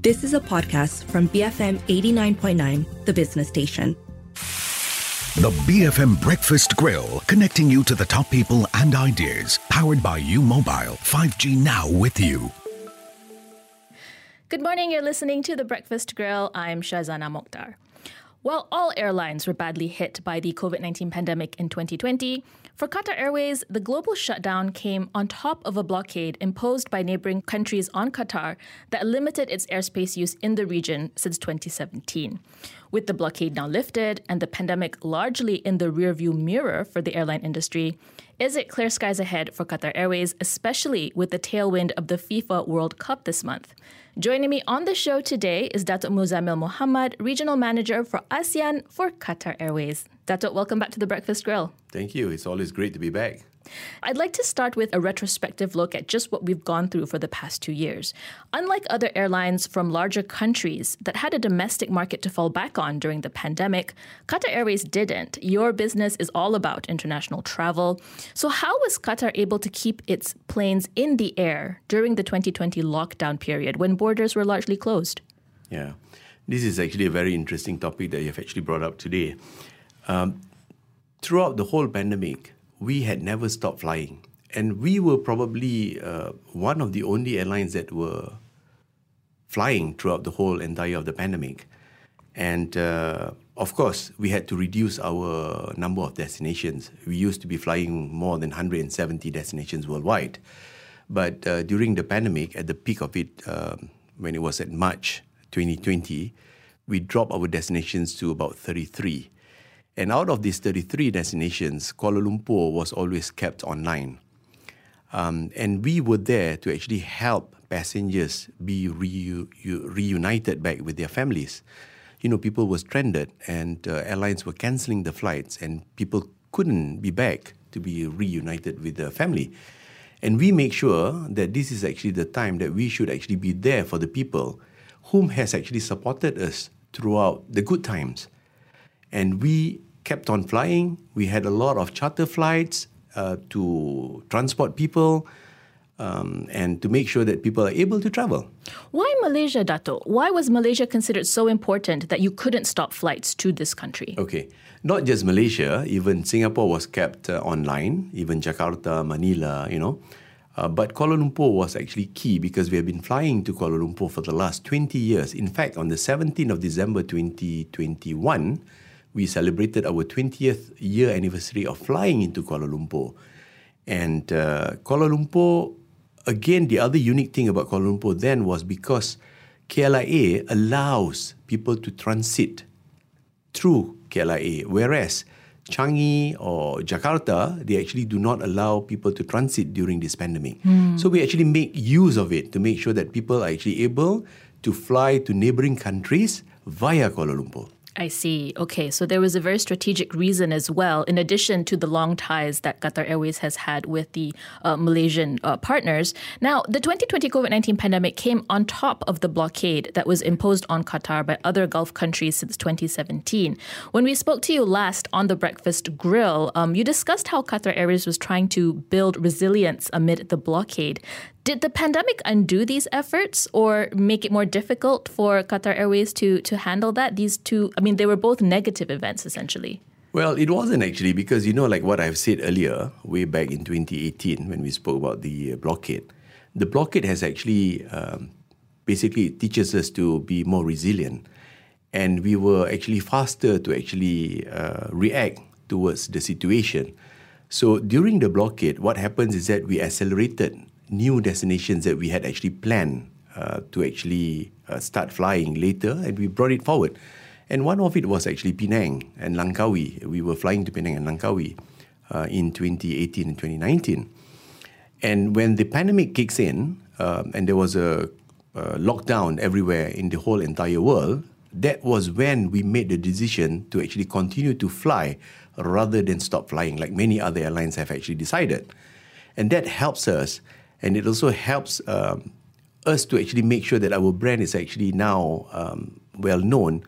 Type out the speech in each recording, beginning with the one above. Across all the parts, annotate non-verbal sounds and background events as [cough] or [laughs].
This is a podcast from BFM 89.9, the business station. The BFM Breakfast Grill, connecting you to the top people and ideas. Powered by U Mobile, 5G now with you. Good morning, you're listening to The Breakfast Grill. I'm Shazana Mokhtar. While all airlines were badly hit by the COVID 19 pandemic in 2020, for Qatar Airways, the global shutdown came on top of a blockade imposed by neighboring countries on Qatar that limited its airspace use in the region since 2017. With the blockade now lifted and the pandemic largely in the rearview mirror for the airline industry, is it clear skies ahead for Qatar Airways, especially with the tailwind of the FIFA World Cup this month? Joining me on the show today is Datuk Muzamil Mohamad, Regional Manager for ASEAN for Qatar Airways. Datuk, welcome back to the Breakfast Grill. Thank you. It's always great to be back. I'd like to start with a retrospective look at just what we've gone through for the past two years. Unlike other airlines from larger countries that had a domestic market to fall back on during the pandemic, Qatar Airways didn't. Your business is all about international travel. So, how was Qatar able to keep its planes in the air during the 2020 lockdown period when borders were largely closed? Yeah, this is actually a very interesting topic that you've actually brought up today. Um, throughout the whole pandemic, we had never stopped flying. And we were probably uh, one of the only airlines that were flying throughout the whole entire of the pandemic. And uh, of course, we had to reduce our number of destinations. We used to be flying more than 170 destinations worldwide. But uh, during the pandemic, at the peak of it, um, when it was at March 2020, we dropped our destinations to about 33. And out of these 33 destinations, Kuala Lumpur was always kept online. Um, and we were there to actually help passengers be reu- reunited back with their families. You know, people were stranded and uh, airlines were canceling the flights, and people couldn't be back to be reunited with their family. And we make sure that this is actually the time that we should actually be there for the people whom has actually supported us throughout the good times. And we kept on flying. We had a lot of charter flights uh, to transport people. Um, and to make sure that people are able to travel. Why Malaysia, Dato? Why was Malaysia considered so important that you couldn't stop flights to this country? Okay, not just Malaysia, even Singapore was kept uh, online, even Jakarta, Manila, you know. Uh, but Kuala Lumpur was actually key because we have been flying to Kuala Lumpur for the last 20 years. In fact, on the 17th of December 2021, we celebrated our 20th year anniversary of flying into Kuala Lumpur. And uh, Kuala Lumpur, again, the other unique thing about Kuala Lumpur then was because KLIA allows people to transit through KLIA, whereas Changi or Jakarta, they actually do not allow people to transit during this pandemic. Mm. So we actually make use of it to make sure that people are actually able to fly to neighboring countries via Kuala Lumpur. I see. Okay, so there was a very strategic reason as well, in addition to the long ties that Qatar Airways has had with the uh, Malaysian uh, partners. Now, the 2020 COVID 19 pandemic came on top of the blockade that was imposed on Qatar by other Gulf countries since 2017. When we spoke to you last on the Breakfast Grill, um, you discussed how Qatar Airways was trying to build resilience amid the blockade. Did the pandemic undo these efforts or make it more difficult for Qatar Airways to, to handle that? These two, I mean, they were both negative events essentially. Well, it wasn't actually because, you know, like what I've said earlier, way back in 2018 when we spoke about the uh, blockade, the blockade has actually um, basically teaches us to be more resilient. And we were actually faster to actually uh, react towards the situation. So during the blockade, what happens is that we accelerated new destinations that we had actually planned uh, to actually uh, start flying later, and we brought it forward. And one of it was actually Penang and Langkawi. We were flying to Penang and Langkawi uh, in 2018 and 2019. And when the pandemic kicks in, um, and there was a, a lockdown everywhere in the whole entire world, that was when we made the decision to actually continue to fly rather than stop flying, like many other airlines have actually decided. And that helps us and it also helps um, us to actually make sure that our brand is actually now um, well known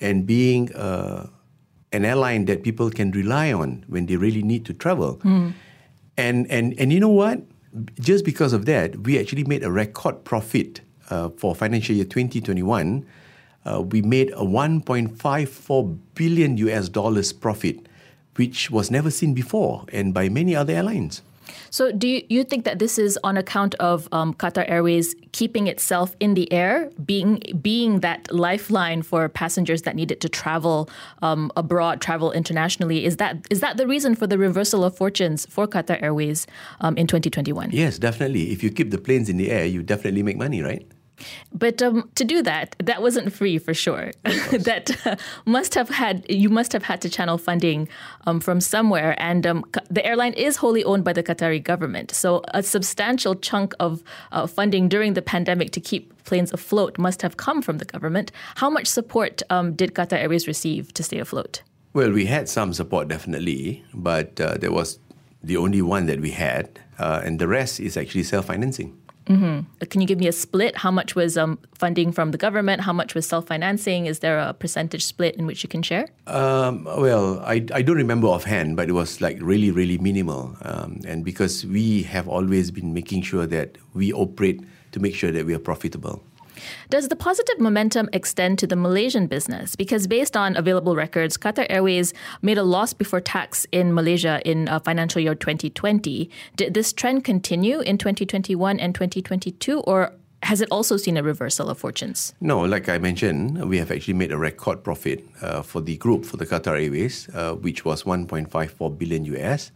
and being uh, an airline that people can rely on when they really need to travel. Mm. And, and, and you know what? Just because of that, we actually made a record profit uh, for financial year 2021, uh, we made a 1.54 billion US dollars profit, which was never seen before and by many other airlines. So, do you, you think that this is on account of um, Qatar Airways keeping itself in the air, being being that lifeline for passengers that needed to travel um, abroad, travel internationally? Is that is that the reason for the reversal of fortunes for Qatar Airways um, in 2021? Yes, definitely. If you keep the planes in the air, you definitely make money, right? But um, to do that, that wasn't free for sure. [laughs] that uh, must have had you must have had to channel funding um, from somewhere, and um, the airline is wholly owned by the Qatari government. So a substantial chunk of uh, funding during the pandemic to keep planes afloat must have come from the government. How much support um, did Qatar Airways receive to stay afloat? Well, we had some support definitely, but uh, that was the only one that we had, uh, and the rest is actually self financing. Mm-hmm. Can you give me a split? How much was um, funding from the government? How much was self financing? Is there a percentage split in which you can share? Um, well, I, I don't remember offhand, but it was like really, really minimal. Um, and because we have always been making sure that we operate to make sure that we are profitable. Does the positive momentum extend to the Malaysian business? Because based on available records, Qatar Airways made a loss before tax in Malaysia in uh, financial year 2020. Did this trend continue in 2021 and 2022, or has it also seen a reversal of fortunes? No, like I mentioned, we have actually made a record profit uh, for the group, for the Qatar Airways, uh, which was 1.54 billion US.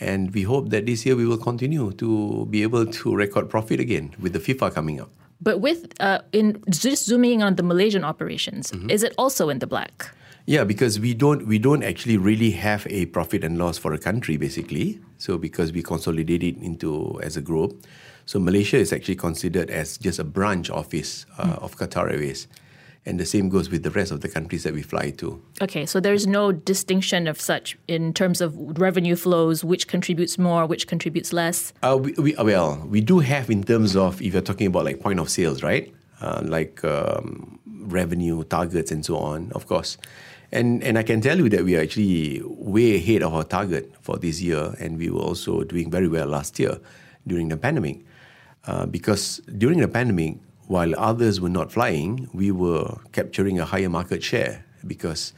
And we hope that this year we will continue to be able to record profit again with the FIFA coming up. But with uh, in just zooming on the Malaysian operations, mm-hmm. is it also in the black? Yeah, because we don't we don't actually really have a profit and loss for a country basically. So because we consolidate it into as a group, so Malaysia is actually considered as just a branch office uh, mm. of Qatar Airways and the same goes with the rest of the countries that we fly to. Okay, so there's no distinction of such in terms of revenue flows, which contributes more, which contributes less. Uh, we, we, well, we do have in terms of if you're talking about like point of sales, right? Uh, like um, revenue targets and so on, of course. And and I can tell you that we are actually way ahead of our target for this year, and we were also doing very well last year during the pandemic. Uh, because during the pandemic, while others were not flying, we were capturing a higher market share because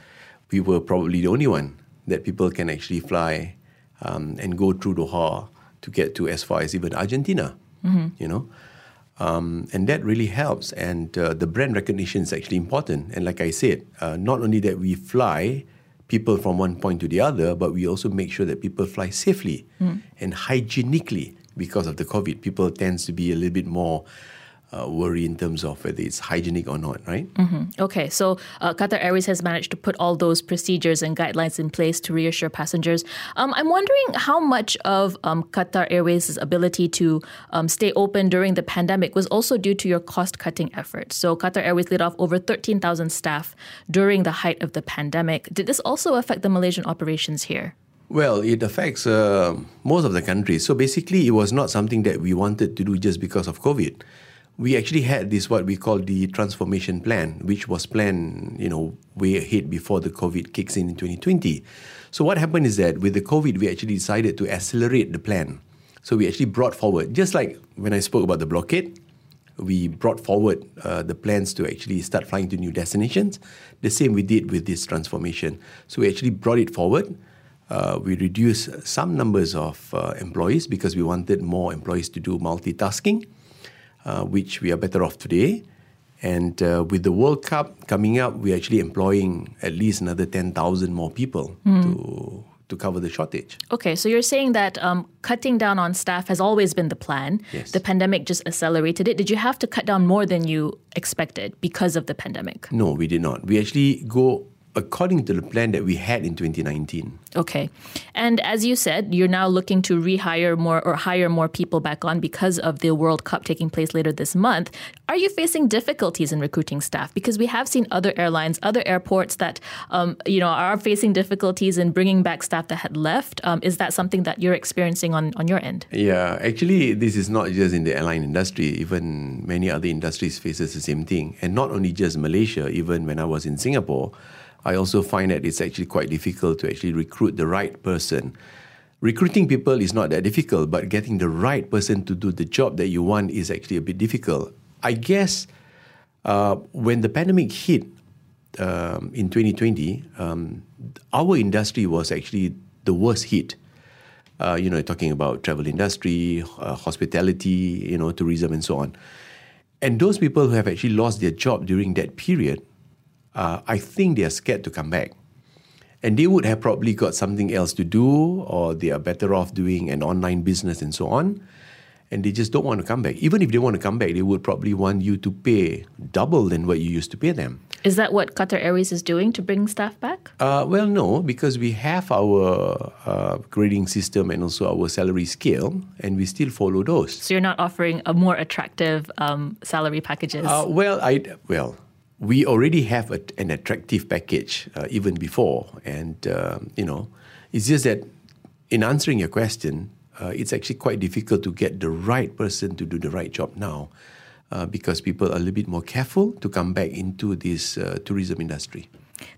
we were probably the only one that people can actually fly um, and go through Doha to get to as far as even Argentina. Mm-hmm. You know, um, and that really helps. And uh, the brand recognition is actually important. And like I said, uh, not only that we fly people from one point to the other, but we also make sure that people fly safely mm. and hygienically because of the COVID. People tends to be a little bit more uh, worry in terms of whether it's hygienic or not, right? Mm-hmm. Okay, so uh, Qatar Airways has managed to put all those procedures and guidelines in place to reassure passengers. Um, I'm wondering how much of um, Qatar Airways' ability to um, stay open during the pandemic was also due to your cost cutting efforts. So, Qatar Airways laid off over 13,000 staff during the height of the pandemic. Did this also affect the Malaysian operations here? Well, it affects uh, most of the countries. So basically, it was not something that we wanted to do just because of COVID we actually had this what we call the transformation plan, which was planned, you know, way ahead before the COVID kicks in in 2020. So what happened is that with the COVID, we actually decided to accelerate the plan. So we actually brought forward, just like when I spoke about the blockade, we brought forward uh, the plans to actually start flying to new destinations. The same we did with this transformation. So we actually brought it forward. Uh, we reduced some numbers of uh, employees because we wanted more employees to do multitasking uh, which we are better off today. And uh, with the World Cup coming up, we're actually employing at least another 10,000 more people mm. to, to cover the shortage. Okay, so you're saying that um, cutting down on staff has always been the plan. Yes. The pandemic just accelerated it. Did you have to cut down more than you expected because of the pandemic? No, we did not. We actually go according to the plan that we had in 2019. Okay. And as you said, you're now looking to rehire more or hire more people back on because of the World Cup taking place later this month. Are you facing difficulties in recruiting staff? Because we have seen other airlines, other airports that, um, you know, are facing difficulties in bringing back staff that had left. Um, is that something that you're experiencing on, on your end? Yeah, actually, this is not just in the airline industry. Even many other industries faces the same thing. And not only just Malaysia, even when I was in Singapore, I also find that it's actually quite difficult to actually recruit the right person. Recruiting people is not that difficult, but getting the right person to do the job that you want is actually a bit difficult. I guess uh, when the pandemic hit um, in 2020, um, our industry was actually the worst hit. Uh, you know, talking about travel industry, uh, hospitality, you know, tourism, and so on. And those people who have actually lost their job during that period, uh, I think they are scared to come back. And they would have probably got something else to do, or they are better off doing an online business and so on. And they just don't want to come back. Even if they want to come back, they would probably want you to pay double than what you used to pay them. Is that what Qatar Airways is doing to bring staff back? Uh, well, no, because we have our uh, grading system and also our salary scale, and we still follow those. So you're not offering a more attractive um, salary packages. Uh, well, I well, we already have a, an attractive package uh, even before, and um, you know, it's just that in answering your question, uh, it's actually quite difficult to get the right person to do the right job now. Uh, because people are a little bit more careful to come back into this uh, tourism industry.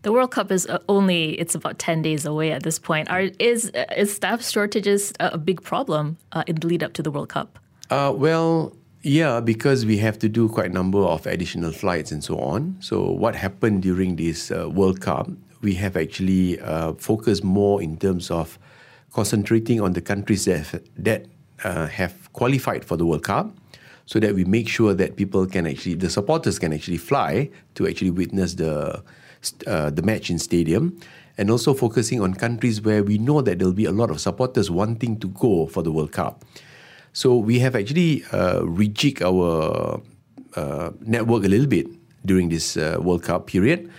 The World Cup is uh, only it's about ten days away at this point. Are, is uh, is staff shortages a big problem uh, in the lead up to the World Cup? well, yeah, because we have to do quite a number of additional flights and so on. So what happened during this uh, World Cup? We have actually uh, focused more in terms of concentrating on the countries that that uh, have qualified for the World Cup so that we make sure that people can actually, the supporters can actually fly to actually witness the uh, the match in stadium, and also focusing on countries where we know that there'll be a lot of supporters wanting to go for the World Cup. So we have actually uh, rejigged our uh, network a little bit during this uh, World Cup period.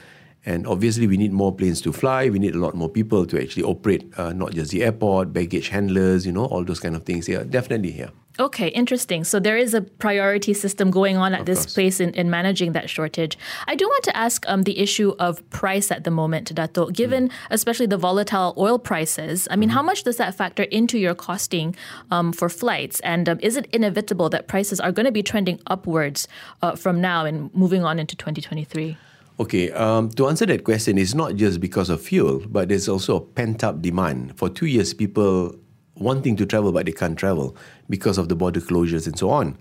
And obviously, we need more planes to fly. We need a lot more people to actually operate, uh, not just the airport, baggage handlers, you know, all those kind of things. Yeah, definitely here. Yeah. Okay, interesting. So there is a priority system going on at of this course. place in, in managing that shortage. I do want to ask um, the issue of price at the moment, Dato. Given mm. especially the volatile oil prices, I mean, mm. how much does that factor into your costing um, for flights? And um, is it inevitable that prices are going to be trending upwards uh, from now and moving on into 2023? Okay, um, to answer that question, it's not just because of fuel, but there's also a pent up demand. For two years, people wanting to travel but they can't travel because of the border closures and so on.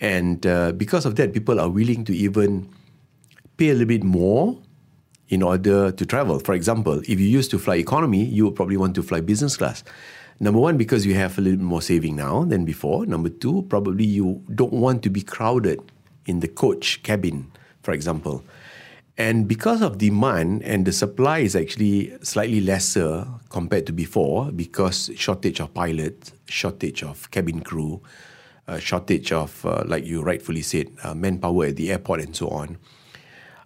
And uh, because of that, people are willing to even pay a little bit more in order to travel. For example, if you used to fly economy, you would probably want to fly business class. Number one, because you have a little more saving now than before. Number two, probably you don't want to be crowded in the coach cabin, for example. And because of demand and the supply is actually slightly lesser compared to before because shortage of pilots, shortage of cabin crew, uh, shortage of, uh, like you rightfully said, uh, manpower at the airport and so on.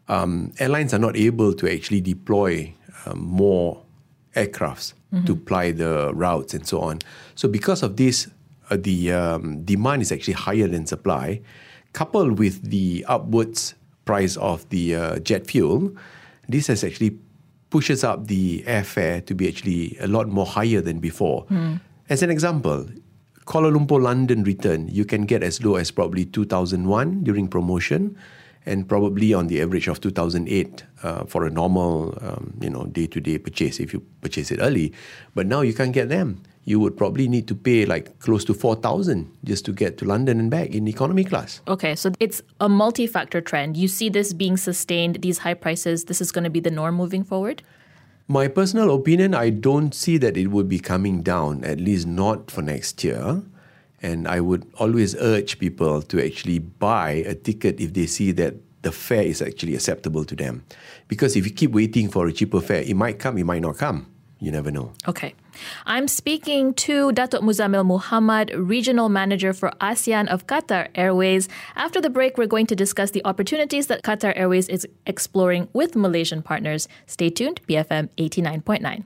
Um, airlines are not able to actually deploy um, more aircrafts mm-hmm. to ply the routes and so on. So because of this, uh, the um, demand is actually higher than supply, coupled with the upwards price of the uh, jet fuel, this has actually pushes up the airfare to be actually a lot more higher than before. Mm. As an example, Kuala Lumpur London return, you can get as low as probably 2001 during promotion and probably on the average of 2008 uh, for a normal um, you know day-to-day purchase if you purchase it early but now you can't get them you would probably need to pay like close to 4000 just to get to London and back in economy class. Okay, so it's a multi-factor trend. You see this being sustained, these high prices, this is going to be the norm moving forward? My personal opinion, I don't see that it would be coming down, at least not for next year. And I would always urge people to actually buy a ticket if they see that the fare is actually acceptable to them. Because if you keep waiting for a cheaper fare, it might come, it might not come. You never know. Okay. I'm speaking to Datuk Muzamil Muhammad, Regional Manager for ASEAN of Qatar Airways. After the break, we're going to discuss the opportunities that Qatar Airways is exploring with Malaysian partners. Stay tuned, BFM 89.9.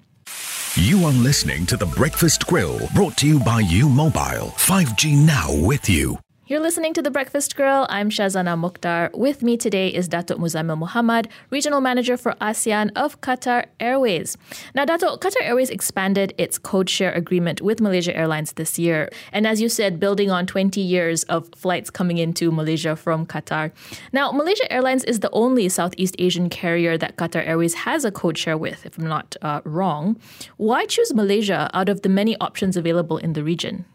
You are listening to The Breakfast Grill, brought to you by U Mobile. 5G now with you. You're listening to The Breakfast Grill. I'm Shazana Mokhtar. With me today is Datuk Muzamil Muhammad, Regional Manager for ASEAN of Qatar Airways. Now, Datuk, Qatar Airways expanded its code share agreement with Malaysia Airlines this year. And as you said, building on 20 years of flights coming into Malaysia from Qatar. Now, Malaysia Airlines is the only Southeast Asian carrier that Qatar Airways has a code share with, if I'm not uh, wrong. Why choose Malaysia out of the many options available in the region?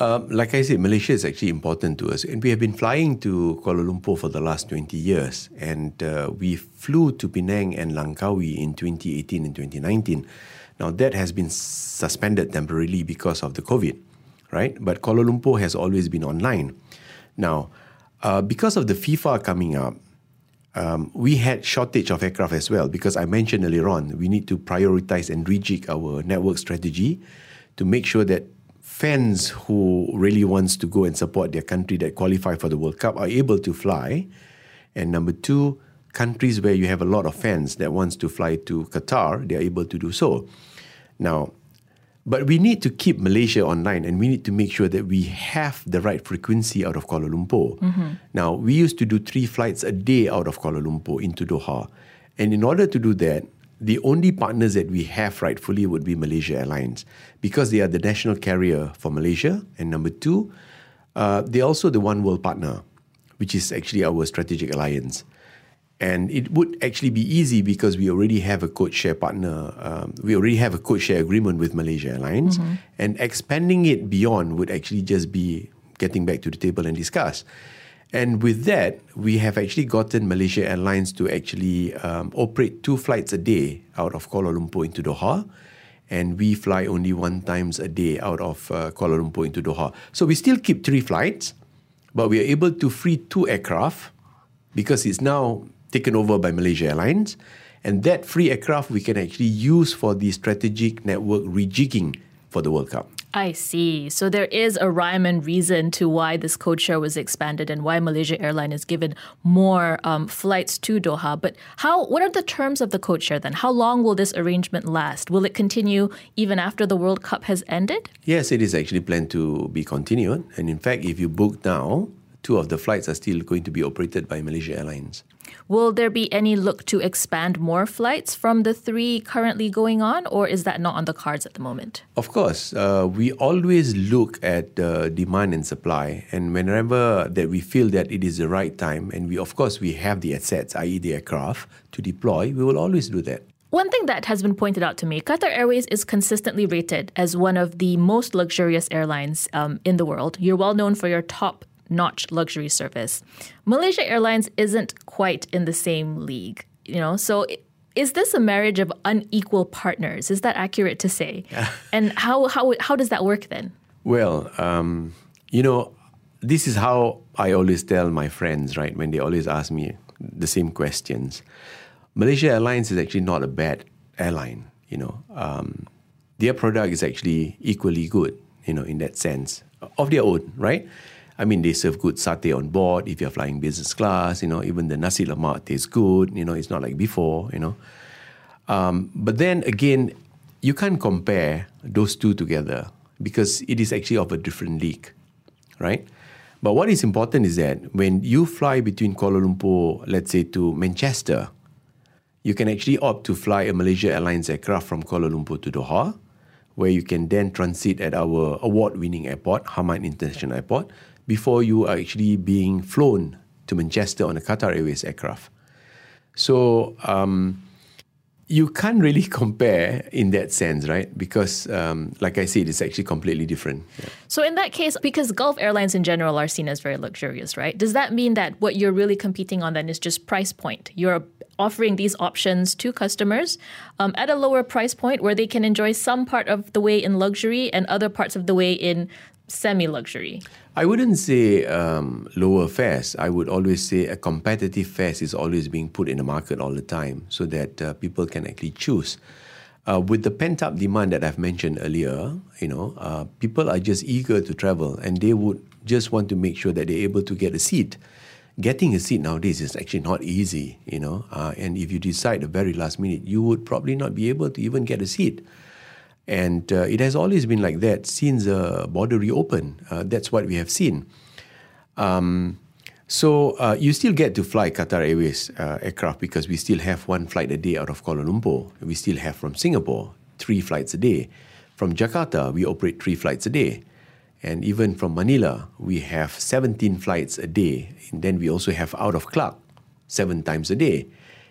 Um, like I said, Malaysia is actually important to us, and we have been flying to Kuala Lumpur for the last 20 years. And uh, we flew to Penang and Langkawi in 2018 and 2019. Now, that has been suspended temporarily because of the COVID, right? But Kuala Lumpur has always been online. Now, uh, because of the FIFA coming up, um, we had shortage of aircraft as well because I mentioned earlier on we need to prioritize and rejig our network strategy to make sure that fans who really wants to go and support their country that qualify for the World Cup are able to fly. And number two, countries where you have a lot of fans that wants to fly to Qatar, they are able to do so. Now, but we need to keep Malaysia online and we need to make sure that we have the right frequency out of Kuala Lumpur. Mm-hmm. Now, we used to do three flights a day out of Kuala Lumpur into Doha. And in order to do that, the only partners that we have rightfully would be Malaysia Airlines because they are the national carrier for Malaysia. And number two, uh, they're also the oneworld partner, which is actually our strategic alliance. And it would actually be easy because we already have a code share partner. Um, we already have a code share agreement with Malaysia Airlines. Mm-hmm. And expanding it beyond would actually just be getting back to the table and discuss. And with that, we have actually gotten Malaysia Airlines to actually um, operate two flights a day out of Kuala Lumpur into Doha. And we fly only one times a day out of uh, Kuala Lumpur into Doha. So we still keep three flights, but we are able to free two aircraft because it's now taken over by Malaysia Airlines. And that free aircraft we can actually use for the strategic network rejigging for the World Cup. I see. So there is a rhyme and reason to why this code share was expanded and why Malaysia Airline is given more um, flights to Doha. But how? What are the terms of the code share then? How long will this arrangement last? Will it continue even after the World Cup has ended? Yes, it is actually planned to be continued. And in fact, if you book now, two of the flights are still going to be operated by Malaysia Airlines. Will there be any look to expand more flights from the three currently going on, or is that not on the cards at the moment? Of course, uh, we always look at uh, demand and supply, and whenever that we feel that it is the right time, and we of course we have the assets, i.e., the aircraft, to deploy, we will always do that. One thing that has been pointed out to me Qatar Airways is consistently rated as one of the most luxurious airlines um, in the world. You're well known for your top notch luxury service. Malaysia Airlines isn't quite in the same league, you know. So is this a marriage of unequal partners? Is that accurate to say? [laughs] and how how how does that work then? Well, um, you know, this is how I always tell my friends, right? When they always ask me the same questions. Malaysia Airlines is actually not a bad airline. You know, um, their product is actually equally good. You know, in that sense of their own, right? I mean, they serve good satay on board if you're flying business class. You know, even the nasi lemak tastes good. You know, it's not like before. You know, um, but then again, you can't compare those two together because it is actually of a different league, right? But what is important is that when you fly between Kuala Lumpur, let's say to Manchester, you can actually opt to fly a Malaysia Airlines aircraft from Kuala Lumpur to Doha, where you can then transit at our award-winning airport, Hamad International Airport, before you are actually being flown to Manchester on a Qatar Airways aircraft. So um, you can't really [laughs] compare in that sense, right? Because, um, like I said, it's actually completely different. Yeah. So, in that case, because Gulf airlines in general are seen as very luxurious, right? Does that mean that what you're really competing on then is just price point? You're offering these options to customers um, at a lower price point where they can enjoy some part of the way in luxury and other parts of the way in semi luxury? I wouldn't say um, lower fares. I would always say a competitive fares is always being put in the market all the time so that uh, people can actually choose. Uh, with the pent up demand that I've mentioned earlier, you know, uh, people are just eager to travel and they would just want to make sure that they're able to get a seat. Getting a seat nowadays is actually not easy, you know, uh, and if you decide the very last minute, you would probably not be able to even get a seat. And uh, it has always been like that since the border reopened. Uh, that's what we have seen. Um, so uh, you still get to fly Qatar Airways uh, aircraft because we still have one flight a day out of Kuala Lumpur. We still have from Singapore three flights a day. From Jakarta, we operate three flights a day. And even from Manila, we have 17 flights a day. And then we also have out of Clark seven times a day.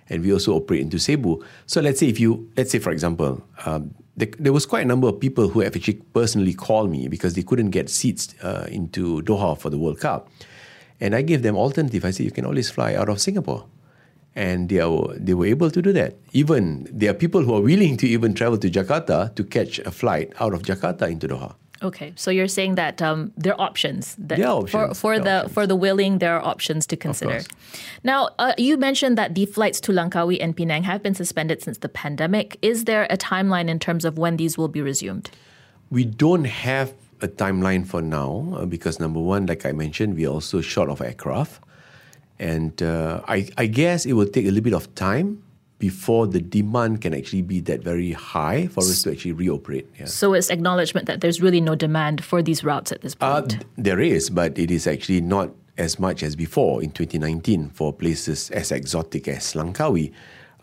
and we also operate into Cebu. So let's say if you, let's say for example, um, there, there, was quite a number of people who have actually personally called me because they couldn't get seats uh, into Doha for the World Cup, and I gave them alternative. I said you can always fly out of Singapore, and they are, they were able to do that. Even there are people who are willing to even travel to Jakarta to catch a flight out of Jakarta into Doha. Okay, so you're saying that um, there are options. That there are options. For, for the options. for the willing, there are options to consider. Now, uh, you mentioned that the flights to Langkawi and Penang have been suspended since the pandemic. Is there a timeline in terms of when these will be resumed? We don't have a timeline for now uh, because number one, like I mentioned, we are also short of aircraft, and uh, I, I guess it will take a little bit of time before the demand can actually be that very high for us to actually reoperate. Yeah. So it's acknowledgement that there's really no demand for these routes at this Uh, point. th- there is, but it is actually not as much as before in 2019 for places as exotic as Langkawi.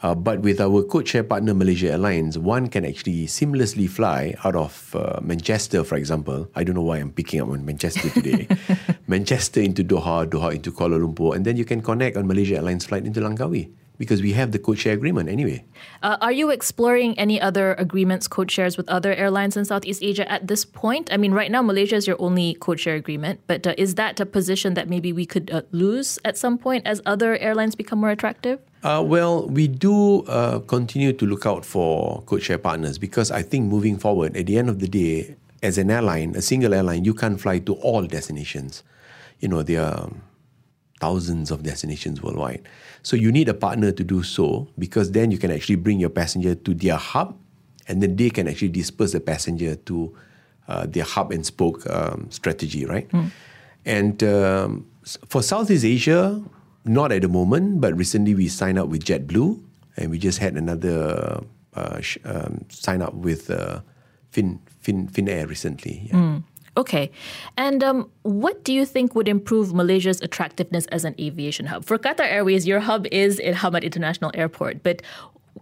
Uh, but with our code share partner Malaysia Airlines, one can actually seamlessly fly out of uh, Manchester, for example. I don't know why I'm picking up on Manchester today. [laughs] Manchester into Doha, Doha into Kuala Lumpur, and then you can connect on Malaysia Airlines flight into Langkawi because we have the code share agreement anyway. Uh, are you exploring any other agreements, code shares with other airlines in Southeast Asia at this point? I mean, right now, Malaysia is your only code share agreement, but uh, is that a position that maybe we could uh, lose at some point as other airlines become more attractive? Uh, well, we do uh, continue to look out for code share partners because I think moving forward, at the end of the day, as an airline, a single airline, you can't fly to all destinations. You know, there are thousands of destinations worldwide. So you need a partner to do so because then you can actually bring your passenger to their hub and then they can actually disperse the passenger to uh, their hub and spoke um, strategy, right? And um, for Southeast Asia, not at the moment, but recently we signed up with JetBlue and we just had another uh, sh- um, sign up with uh, fin, fin, Finnair recently. Yeah. Okay. And um, what do you think would improve Malaysia's attractiveness as an aviation hub? For Qatar Airways, your hub is at Hamad International Airport, but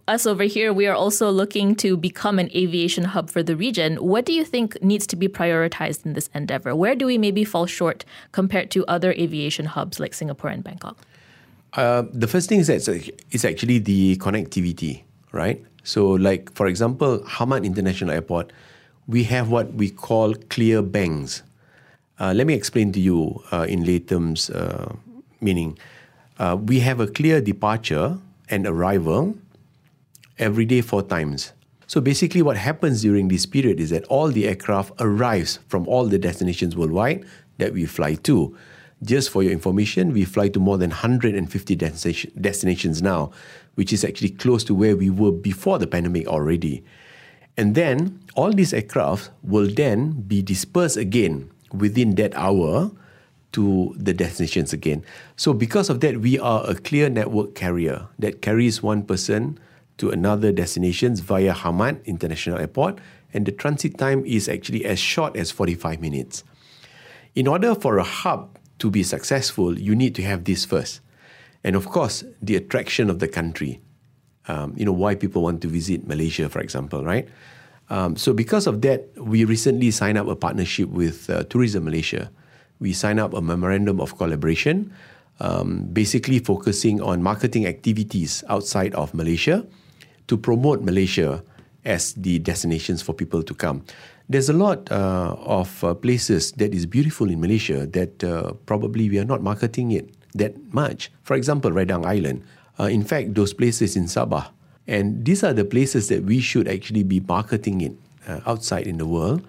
us over here, we are also looking to become an aviation hub for the region. What do you think needs to be prioritized in this endeavor? Where do we maybe fall short compared to other aviation hubs like Singapore and Bangkok? Uh, the first thing is that it's actually the connectivity, right? So, like for example, Hamad International Airport, we have what we call clear banks. Uh, let me explain to you uh, in lay terms uh, meaning. Uh, we have a clear departure and arrival every day four times. So basically, what happens during this period is that all the aircraft arrives from all the destinations worldwide that we fly to. Just for your information, we fly to more than 150 destination- destinations now, which is actually close to where we were before the pandemic already. And then all these aircraft will then be dispersed again within that hour to the destinations again. So because of that, we are a clear network carrier that carries one person to another destinations via Hamad International Airport, and the transit time is actually as short as 45 minutes. In order for a hub to be successful, you need to have this first. And of course, the attraction of the country. Um, you know, why people want to visit Malaysia, for example, right? Um, so because of that, we recently signed up a partnership with uh, Tourism Malaysia. We signed up a memorandum of collaboration, um, basically focusing on marketing activities outside of Malaysia to promote Malaysia as the destinations for people to come. There's a lot uh, of uh, places that is beautiful in Malaysia that uh, probably we are not marketing it that much. For example, Redang Island. Uh, in fact, those places in Sabah. And these are the places that we should actually be marketing it uh, outside in the world.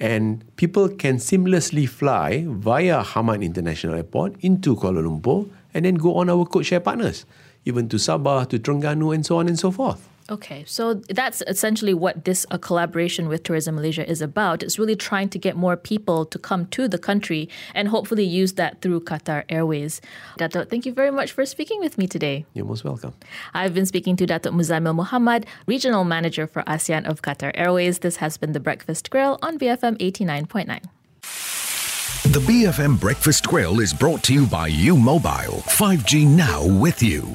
And people can seamlessly fly via Hamad International Airport into Kuala Lumpur and then go on our codeshare partners, even to Sabah, to Terengganu, and so on and so forth. Okay, so that's essentially what this uh, collaboration with Tourism Malaysia is about. It's really trying to get more people to come to the country and hopefully use that through Qatar Airways. Dato, thank you very much for speaking with me today. You're most welcome. I've been speaking to Dato Muzamil Muhammad, Regional Manager for ASEAN of Qatar Airways. This has been The Breakfast Grill on BFM 89.9. The BFM Breakfast Grill is brought to you by U Mobile. 5G now with you.